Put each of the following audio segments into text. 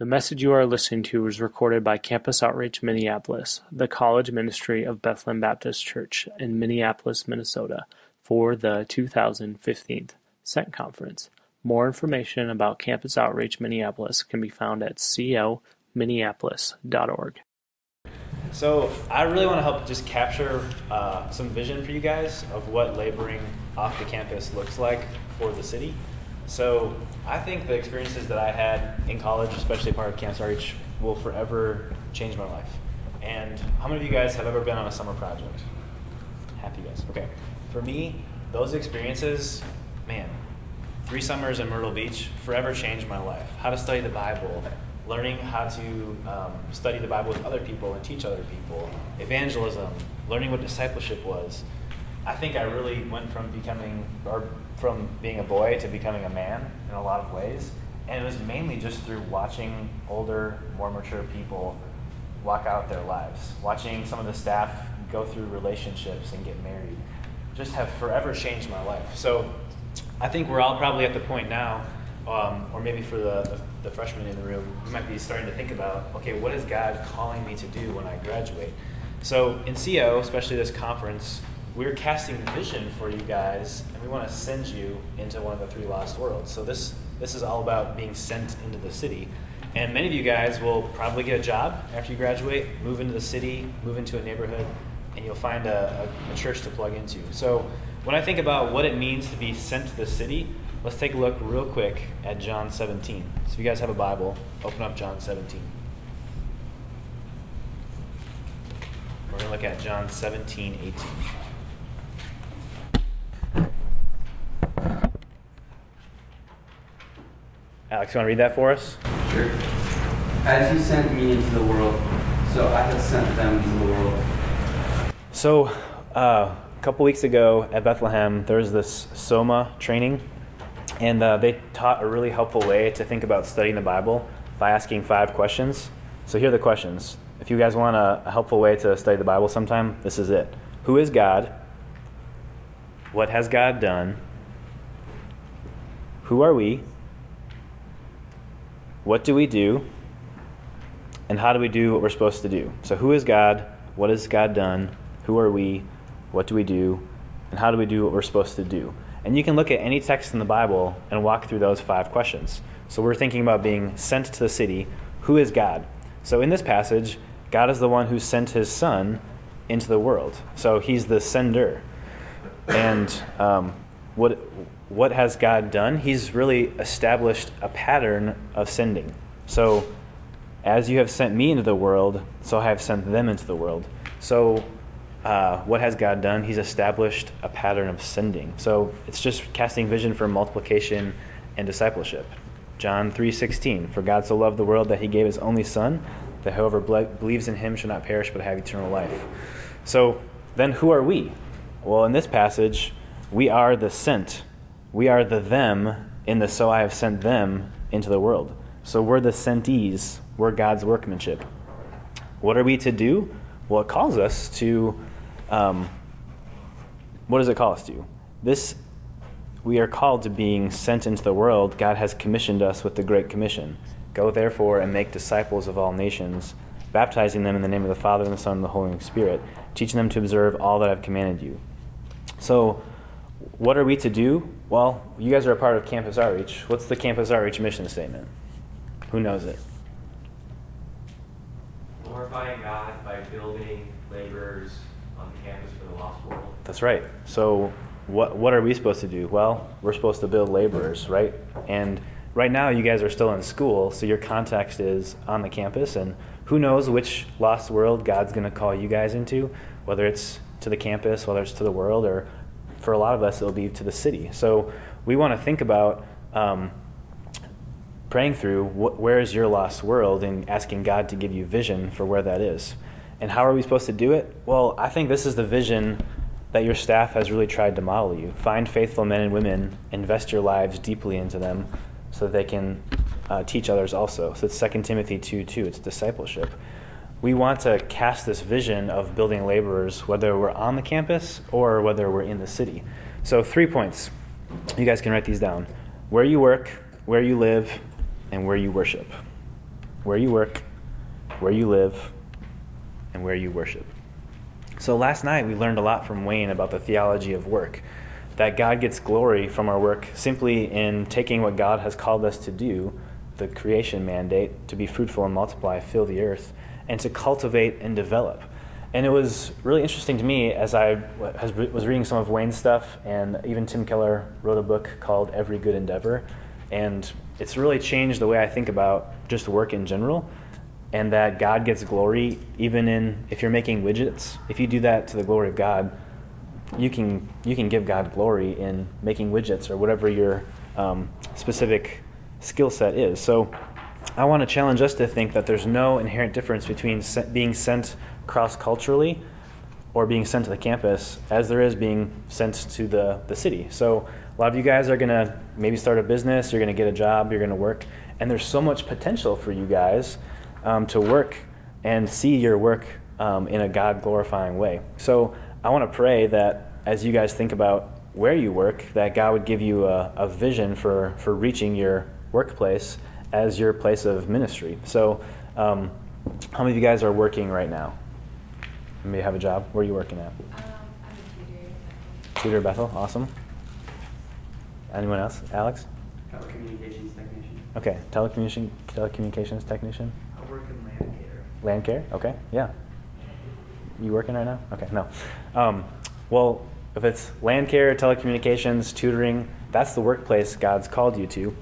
The message you are listening to was recorded by Campus Outreach Minneapolis, the college ministry of Bethlehem Baptist Church in Minneapolis, Minnesota, for the 2015 SENT Conference. More information about Campus Outreach Minneapolis can be found at cominneapolis.org. So, I really want to help just capture uh, some vision for you guys of what laboring off the campus looks like for the city. So I think the experiences that I had in college, especially part of Campus Outreach, will forever change my life. And how many of you guys have ever been on a summer project? Happy guys. Okay. For me, those experiences, man, three summers in Myrtle Beach forever changed my life. How to study the Bible, learning how to um, study the Bible with other people and teach other people, evangelism, learning what discipleship was. I think I really went from becoming, or from being a boy to becoming a man in a lot of ways. And it was mainly just through watching older, more mature people walk out their lives, watching some of the staff go through relationships and get married, just have forever changed my life. So I think we're all probably at the point now, um, or maybe for the, the, freshmen in the room, we might be starting to think about okay, what is God calling me to do when I graduate? So in CO, especially this conference, we're casting vision for you guys, and we want to send you into one of the three lost worlds. So this this is all about being sent into the city. And many of you guys will probably get a job after you graduate, move into the city, move into a neighborhood, and you'll find a, a, a church to plug into. So when I think about what it means to be sent to the city, let's take a look real quick at John 17. So if you guys have a Bible, open up John 17. We're going to look at John 17, 18. Alex, you want to read that for us? Sure. As you sent me into the world, so I have sent them into the world. So, uh, a couple weeks ago at Bethlehem, there was this Soma training, and uh, they taught a really helpful way to think about studying the Bible by asking five questions. So, here are the questions. If you guys want a, a helpful way to study the Bible sometime, this is it. Who is God? What has God done? Who are we? What do we do? And how do we do what we're supposed to do? So, who is God? What has God done? Who are we? What do we do? And how do we do what we're supposed to do? And you can look at any text in the Bible and walk through those five questions. So, we're thinking about being sent to the city. Who is God? So, in this passage, God is the one who sent his son into the world. So, he's the sender. And um, what what has God done? He's really established a pattern of sending. So, as you have sent me into the world, so I have sent them into the world. So, uh, what has God done? He's established a pattern of sending. So, it's just casting vision for multiplication and discipleship. John 3:16 For God so loved the world that he gave his only son that whoever believes in him shall not perish but have eternal life. So, then who are we? Well, in this passage, we are the sent we are the them in the so I have sent them into the world. So we're the sentees, we're God's workmanship. What are we to do? Well, it calls us to, um, what does it call us to? This, we are called to being sent into the world. God has commissioned us with the Great Commission. Go therefore and make disciples of all nations, baptizing them in the name of the Father and the Son and the Holy Spirit, teaching them to observe all that I've commanded you. So, what are we to do? Well, you guys are a part of Campus Outreach. What's the Campus Outreach mission statement? Who knows it? Glorifying God by building laborers on the campus for the lost world. That's right. So, what, what are we supposed to do? Well, we're supposed to build laborers, right? And right now, you guys are still in school, so your context is on the campus, and who knows which lost world God's going to call you guys into, whether it's to the campus, whether it's to the world, or for a lot of us, it'll be to the city. So we want to think about um, praying through wh- where is your lost world and asking God to give you vision for where that is. And how are we supposed to do it? Well, I think this is the vision that your staff has really tried to model you. Find faithful men and women, invest your lives deeply into them so that they can uh, teach others also. So it's 2 Timothy 2 2, it's discipleship we want to cast this vision of building laborers, whether we're on the campus or whether we're in the city. So, three points. You guys can write these down where you work, where you live, and where you worship. where you work, where you live, and where you worship. So last night we learned a lot from Wayne about the theology of work. That God gets glory from our work simply in taking what God has called us to do, the creation mandate, to be fruitful and multiply, fill the earth, and to cultivate and develop. And it was really interesting to me as I was reading some of Wayne's stuff, and even Tim Keller wrote a book called Every Good Endeavor. And it's really changed the way I think about just work in general, and that God gets glory even in if you're making widgets. If you do that to the glory of God, you can you can give God glory in making widgets or whatever your um, specific skill set is. So I want to challenge us to think that there's no inherent difference between being sent cross culturally or being sent to the campus as there is being sent to the, the city. So a lot of you guys are going to maybe start a business, you're going to get a job, you're going to work, and there's so much potential for you guys um, to work and see your work um, in a God glorifying way. So I want to pray that as you guys think about where you work, that God would give you a, a vision for, for reaching your workplace as your place of ministry. So, um, how many of you guys are working right now? Maybe have a job. Where are you working at? Um, I'm a tutor. Tutor Bethel, awesome. Anyone else? Alex? Telecommunications technician. Okay, telecommunication, telecommunications technician. I work in land care. Land care? Okay, yeah. You working right now? Okay, no. Um, well, if it's land care, telecommunications, tutoring, that's the workplace God's called you to.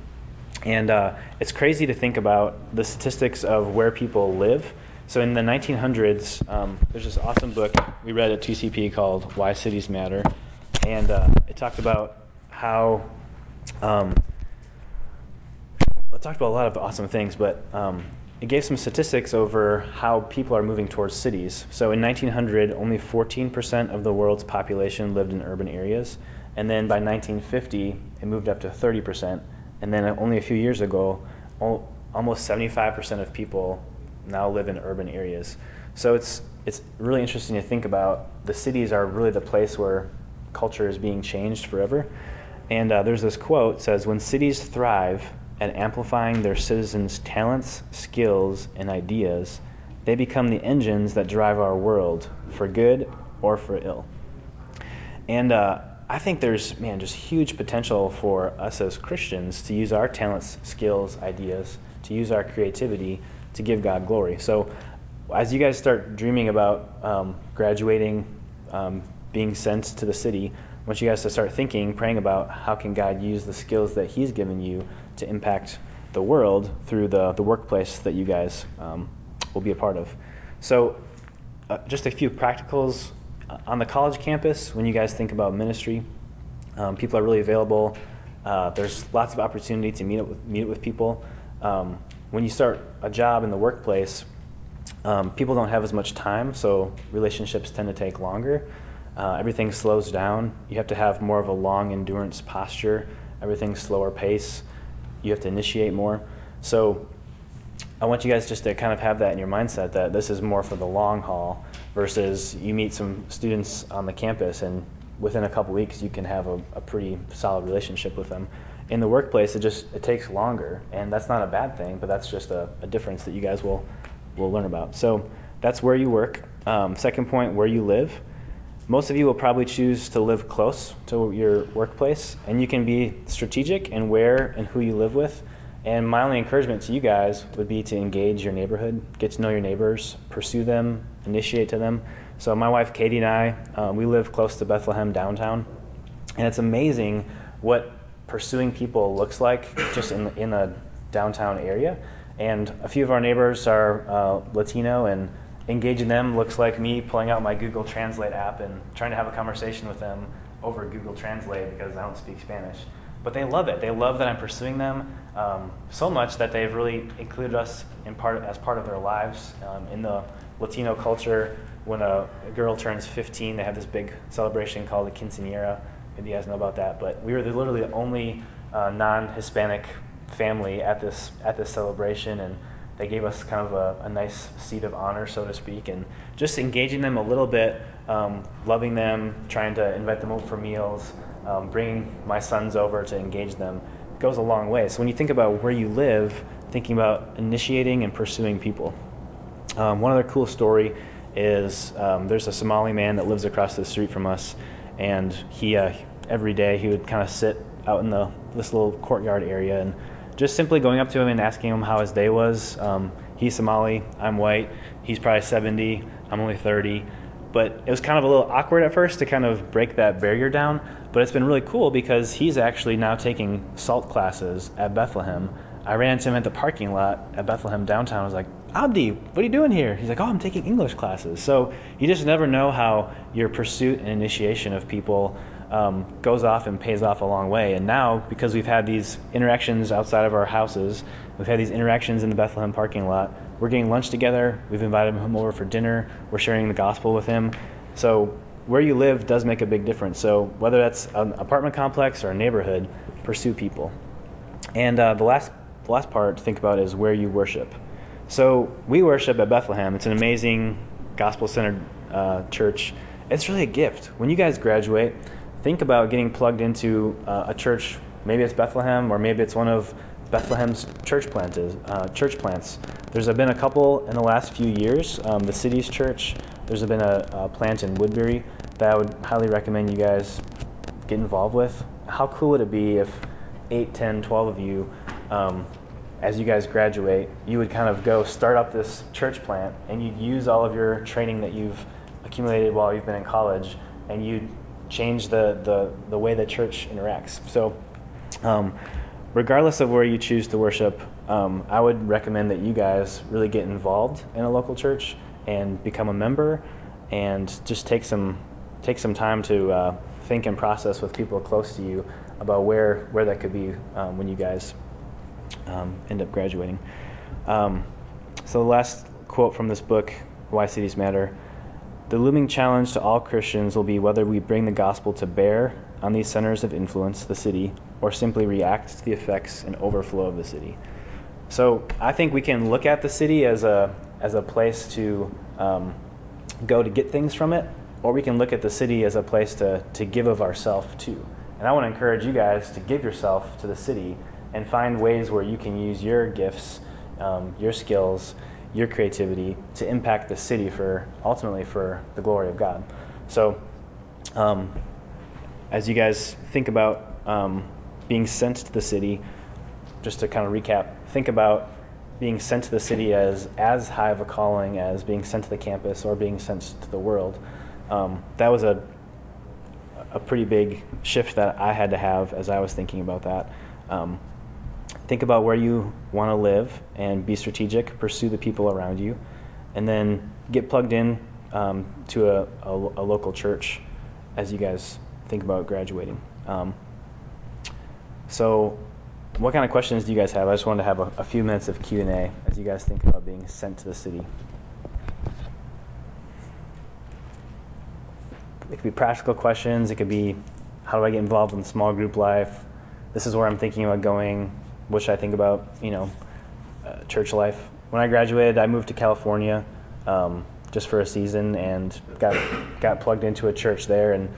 And uh, it's crazy to think about the statistics of where people live. So in the 1900s, um, there's this awesome book we read at TCP called Why Cities Matter. And uh, it talked about how, um, it talked about a lot of awesome things, but um, it gave some statistics over how people are moving towards cities. So in 1900, only 14% of the world's population lived in urban areas. And then by 1950, it moved up to 30%. And then only a few years ago, almost 75% of people now live in urban areas. So it's, it's really interesting to think about the cities are really the place where culture is being changed forever. And uh, there's this quote says, When cities thrive at amplifying their citizens' talents, skills, and ideas, they become the engines that drive our world for good or for ill. And uh, I think there's, man, just huge potential for us as Christians to use our talents, skills, ideas, to use our creativity to give God glory. So, as you guys start dreaming about um, graduating, um, being sent to the city, I want you guys to start thinking, praying about how can God use the skills that He's given you to impact the world through the, the workplace that you guys um, will be a part of. So, uh, just a few practicals on the college campus, when you guys think about ministry, um, people are really available. Uh, there's lots of opportunity to meet up with, meet with people. Um, when you start a job in the workplace, um, people don't have as much time, so relationships tend to take longer. Uh, everything slows down. You have to have more of a long endurance posture. Everything's slower pace. You have to initiate more. So I want you guys just to kind of have that in your mindset that this is more for the long haul versus you meet some students on the campus and within a couple weeks you can have a, a pretty solid relationship with them. In the workplace it just it takes longer and that's not a bad thing but that's just a, a difference that you guys will will learn about. So that's where you work. Um, second point where you live. Most of you will probably choose to live close to your workplace and you can be strategic in where and who you live with and my only encouragement to you guys would be to engage your neighborhood, get to know your neighbors, pursue them, initiate to them. So my wife Katie and I, uh, we live close to Bethlehem downtown, and it's amazing what pursuing people looks like just in in the downtown area. And a few of our neighbors are uh, Latino, and engaging them looks like me pulling out my Google Translate app and trying to have a conversation with them over Google Translate because I don't speak Spanish but they love it. They love that I'm pursuing them um, so much that they've really included us in part as part of their lives. Um, in the Latino culture, when a, a, girl turns 15, they have this big celebration called the quinceañera. Maybe you guys know about that, but we were the, literally the only uh, non-Hispanic family at this at this celebration, and they gave us kind of a, a nice seat of honor, so to speak, and just engaging them a little bit, um, loving them, trying to invite them over for meals um, bringing my sons over to engage them goes a long way. So when you think about where you live, thinking about initiating and pursuing people. Um, one other cool story is um, there's a Somali man that lives across the street from us, and he uh, every day he would kind of sit out in the this little courtyard area and just simply going up to him and asking him how his day was. Um, he's Somali, I'm white. He's probably 70, I'm only 30. But it was kind of a little awkward at first to kind of break that barrier down. But it's been really cool because he's actually now taking SALT classes at Bethlehem. I ran into him at the parking lot at Bethlehem downtown. I was like, Abdi, what are you doing here? He's like, oh, I'm taking English classes. So you just never know how your pursuit and initiation of people um, goes off and pays off a long way. And now, because we've had these interactions outside of our houses, we've had these interactions in the Bethlehem parking lot, we're getting lunch together. We've invited him over for dinner. We're sharing the gospel with him. So where you live does make a big difference. So whether that's an apartment complex or a neighborhood, pursue people. And uh, the last the last part to think about is where you worship. So we worship at Bethlehem. It's an amazing gospel-centered uh, church. It's really a gift. When you guys graduate, think about getting plugged into uh, a church. Maybe it's Bethlehem, or maybe it's one of Bethlehem's church plants. Uh, church plants. There's been a couple in the last few years. Um, the city's church. There's been a, a, plant in Woodbury that I would highly recommend you guys get involved with. How cool would it be if 8, 10, 12 of you, um, as you guys graduate, you would kind of go start up this church plant and you'd use all of your training that you've accumulated while you've been in college and you'd change the, the, the way the church interacts. So, um, regardless of where you choose to worship, um, I would recommend that you guys really get involved in a local church and become a member, and just take some take some time to uh, think and process with people close to you about where where that could be um, when you guys um, end up graduating. Um, so the last quote from this book, "Why Cities Matter." The looming challenge to all Christians will be whether we bring the gospel to bear on these centers of influence, the city, or simply react to the effects and overflow of the city. So I think we can look at the city as a as a place to um, go to get things from it, or we can look at the city as a place to to give of ourself to. And I want to encourage you guys to give yourself to the city and find ways where you can use your gifts, um, your skills, your creativity to impact the city for ultimately for the glory of God. So, um, as you guys think about um, being sent to the city, just to kind of recap, think about being sent to the city as as high of a calling as being sent to the campus or being sent to the world. Um, that was a a pretty big shift that I had to have as I was thinking about that. Um, think about where you want to live and be strategic. Pursue the people around you, and then get plugged in um, to a, a, a, local church as you guys think about graduating. Um, so what kind of questions do you guys have? I just wanted to have a, a few minutes of Q&A as you guys think about being sent to the city. It could be practical questions. It could be, how do I get involved in small group life? This is where I'm thinking about going. What should I think about, you know, uh, church life? When I graduated, I moved to California um, just for a season and got got plugged into a church there and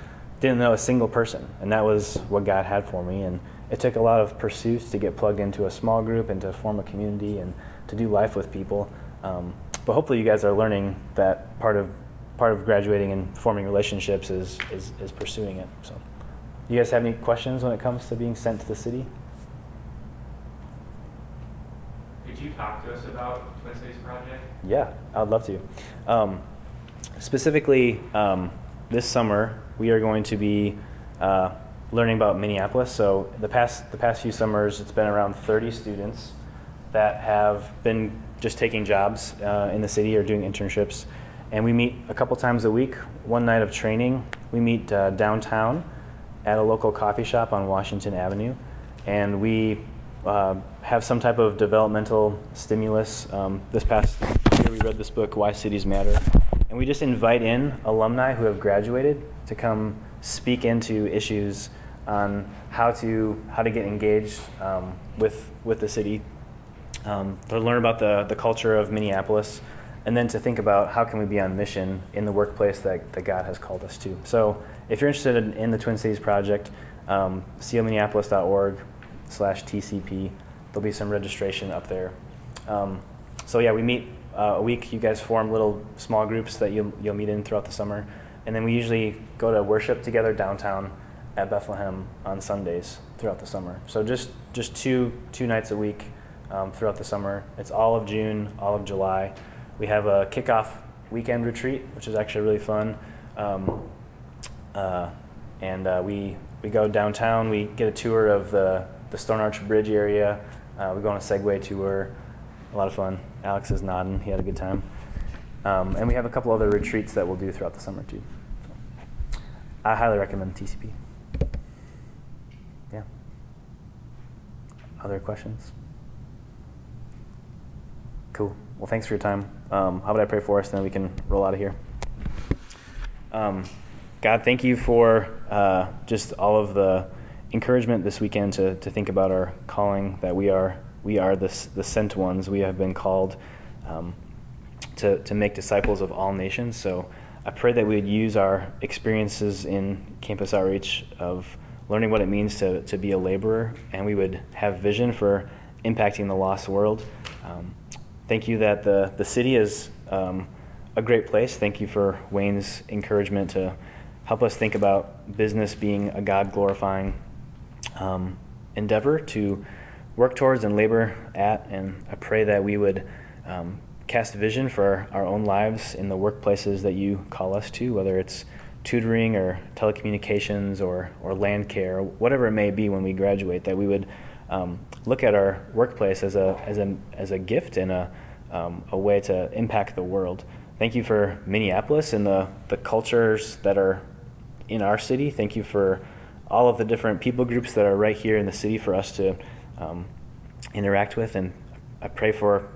didn't know a single person. And that was what God had for me. And it took a lot of pursuits to get plugged into a small group and to form a community and to do life with people. Um, but hopefully, you guys are learning that part of part of graduating and forming relationships is, is, is pursuing it. So, do you guys have any questions when it comes to being sent to the city? Could you talk to us about Twin Cities Project? Yeah, I'd love to. Um, specifically, um, this summer we are going to be uh, learning about Minneapolis. So the past the past few summers, it's been around 30 students that have been just taking jobs uh, in the city or doing internships, and we meet a couple times a week. One night of training, we meet uh, downtown at a local coffee shop on Washington Avenue, and we uh, have some type of developmental stimulus. Um, this past year, we read this book, Why Cities Matter, and we just invite in alumni who have graduated to come speak into issues on how to how to get engaged um, with with the city, um, to learn about the the culture of Minneapolis, and then to think about how can we be on mission in the workplace that, that God has called us to. So if you're interested in, in the Twin Cities Project, um, cominneapolis.org slash TCP. there'll be some registration up there. Um, so yeah, we meet uh, a week. You guys form little small groups that you'll you'll meet in throughout the summer, and then we usually go to worship together downtown at Bethlehem on Sundays throughout the summer. So just just two two nights a week um, throughout the summer. It's all of June, all of July. We have a kickoff weekend retreat, which is actually really fun. Um, uh, and uh, we we go downtown. We get a tour of the the Stone Arch Bridge area. Uh, we go on a Segway tour. A lot of fun. Alex is nodding. He had a good time. Um, and we have a couple other retreats that we'll do throughout the summer too. So I highly recommend TCP. Yeah. Other questions? Cool. Well, thanks for your time. Um, how about I pray for us, and then we can roll out of here. Um, God, thank you for uh, just all of the encouragement this weekend to, to think about our calling that we are we are the, the sent ones. We have been called um, to, to make disciples of all nations. So I pray that we would use our experiences in campus outreach of learning what it means to, to be a laborer, and we would have vision for impacting the lost world. Um, thank you that the, the city is um, a great place. Thank you for Wayne's encouragement to help us think about business being a God glorifying um, endeavor to work towards and labor at. And I pray that we would um, cast vision for our own lives in the workplaces that you call us to, whether it's tutoring or telecommunications or, or land care, or whatever it may be when we graduate, that we would um, look at our workplace as a, as a, as a gift and a, um, a way to impact the world. Thank you for Minneapolis and the, the cultures that are in our city. Thank you for all of the different people groups that are right here in the city for us to um, interact with. And I pray for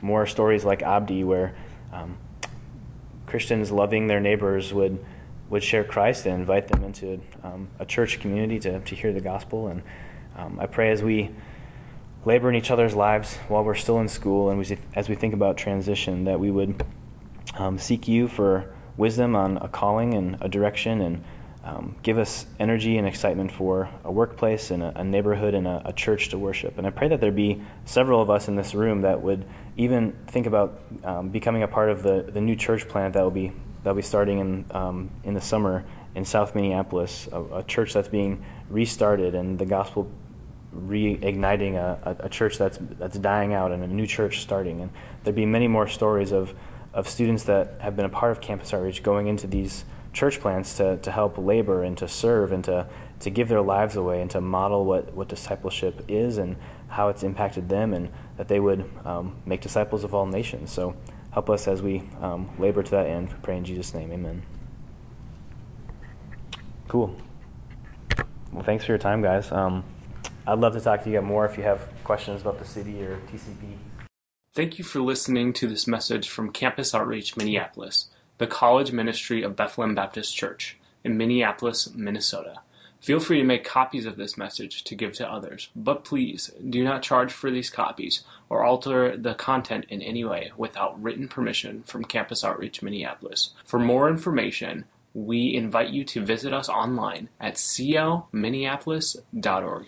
more stories like Abdi, where um, Christians loving their neighbors would would share Christ and invite them into um, a church community to, to hear the gospel. And um, I pray as we labor in each other's lives while we're still in school and we, as we think about transition, that we would um, seek you for wisdom on a calling and a direction and um, give us energy and excitement for a workplace and a, a neighborhood and a, a, church to worship. And I pray that there be several of us in this room that would even think about um, becoming a part of the, the new church plant that will be that will be starting in um, in the summer in South Minneapolis, a, a, church that's being restarted and the gospel reigniting a, a, church that's that's dying out and a new church starting. And there'd be many more stories of of students that have been a part of campus outreach going into these church plants to, to help labor and to serve and to, to give their lives away and to model what, what discipleship is and how it's impacted them and that they would um, make disciples of all nations. So help us as we um, labor to that end. Pray in Jesus' name. Amen. Cool. Well, thanks for your time, guys. Um, I'd love to talk to you more if you have questions about the city or TCP. Thank you for listening to this message from Campus Outreach Minneapolis the College Ministry of Bethlehem Baptist Church in Minneapolis, Minnesota. Feel free to make copies of this message to give to others, but please do not charge for these copies or alter the content in any way without written permission from Campus Outreach Minneapolis. For more information, we invite you to visit us online at cominneapolis.org.